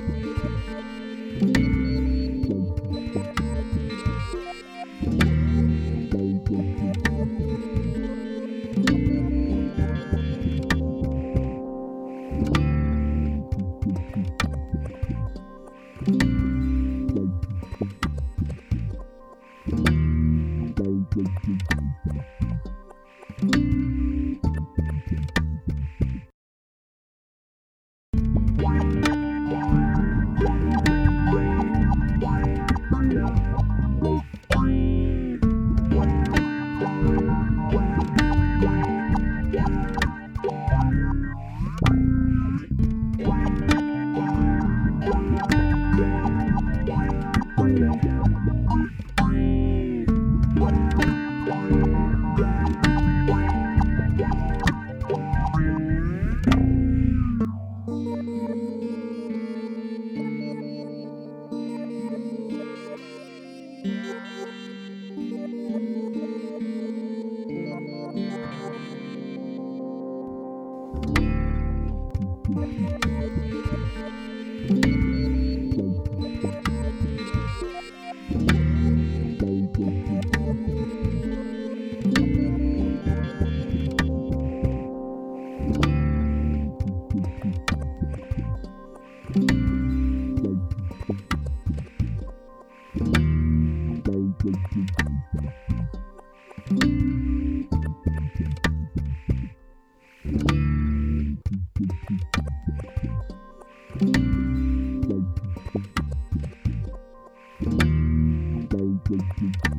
Deus. Wait. Música